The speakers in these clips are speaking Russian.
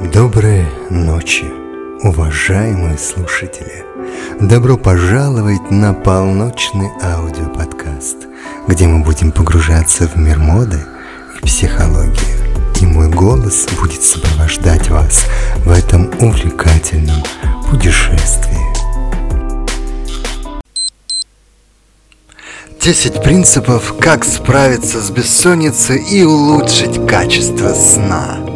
Доброй ночи, уважаемые слушатели! Добро пожаловать на полночный аудиоподкаст, где мы будем погружаться в мир моды и психологии. И мой голос будет сопровождать вас в этом увлекательном путешествии. 10 принципов, как справиться с бессонницей и улучшить качество сна –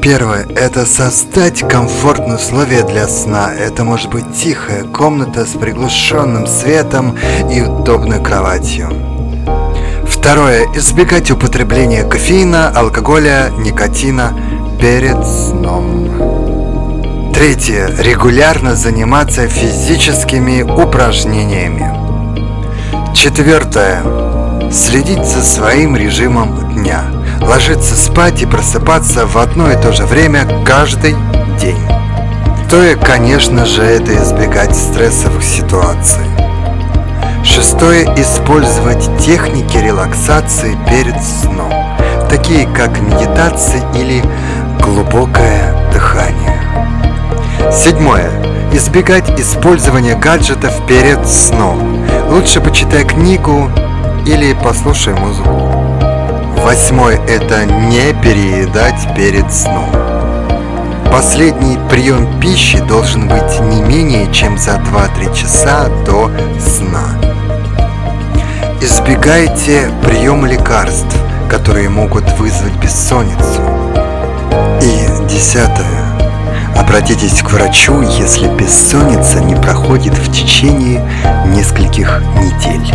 Первое – это создать комфортные условия для сна. Это может быть тихая комната с приглушенным светом и удобной кроватью. Второе – избегать употребления кофеина, алкоголя, никотина перед сном. Третье – регулярно заниматься физическими упражнениями. Четвертое – следить за своим режимом дня – ложиться спать и просыпаться в одно и то же время каждый день. То и, конечно же, это избегать стрессовых ситуаций. Шестое – использовать техники релаксации перед сном, такие как медитация или глубокое дыхание. Седьмое – избегать использования гаджетов перед сном. Лучше почитай книгу или послушай музыку. Восьмой – это не переедать перед сном. Последний прием пищи должен быть не менее чем за 2-3 часа до сна. Избегайте приема лекарств, которые могут вызвать бессонницу. И десятое. Обратитесь к врачу, если бессонница не проходит в течение нескольких недель.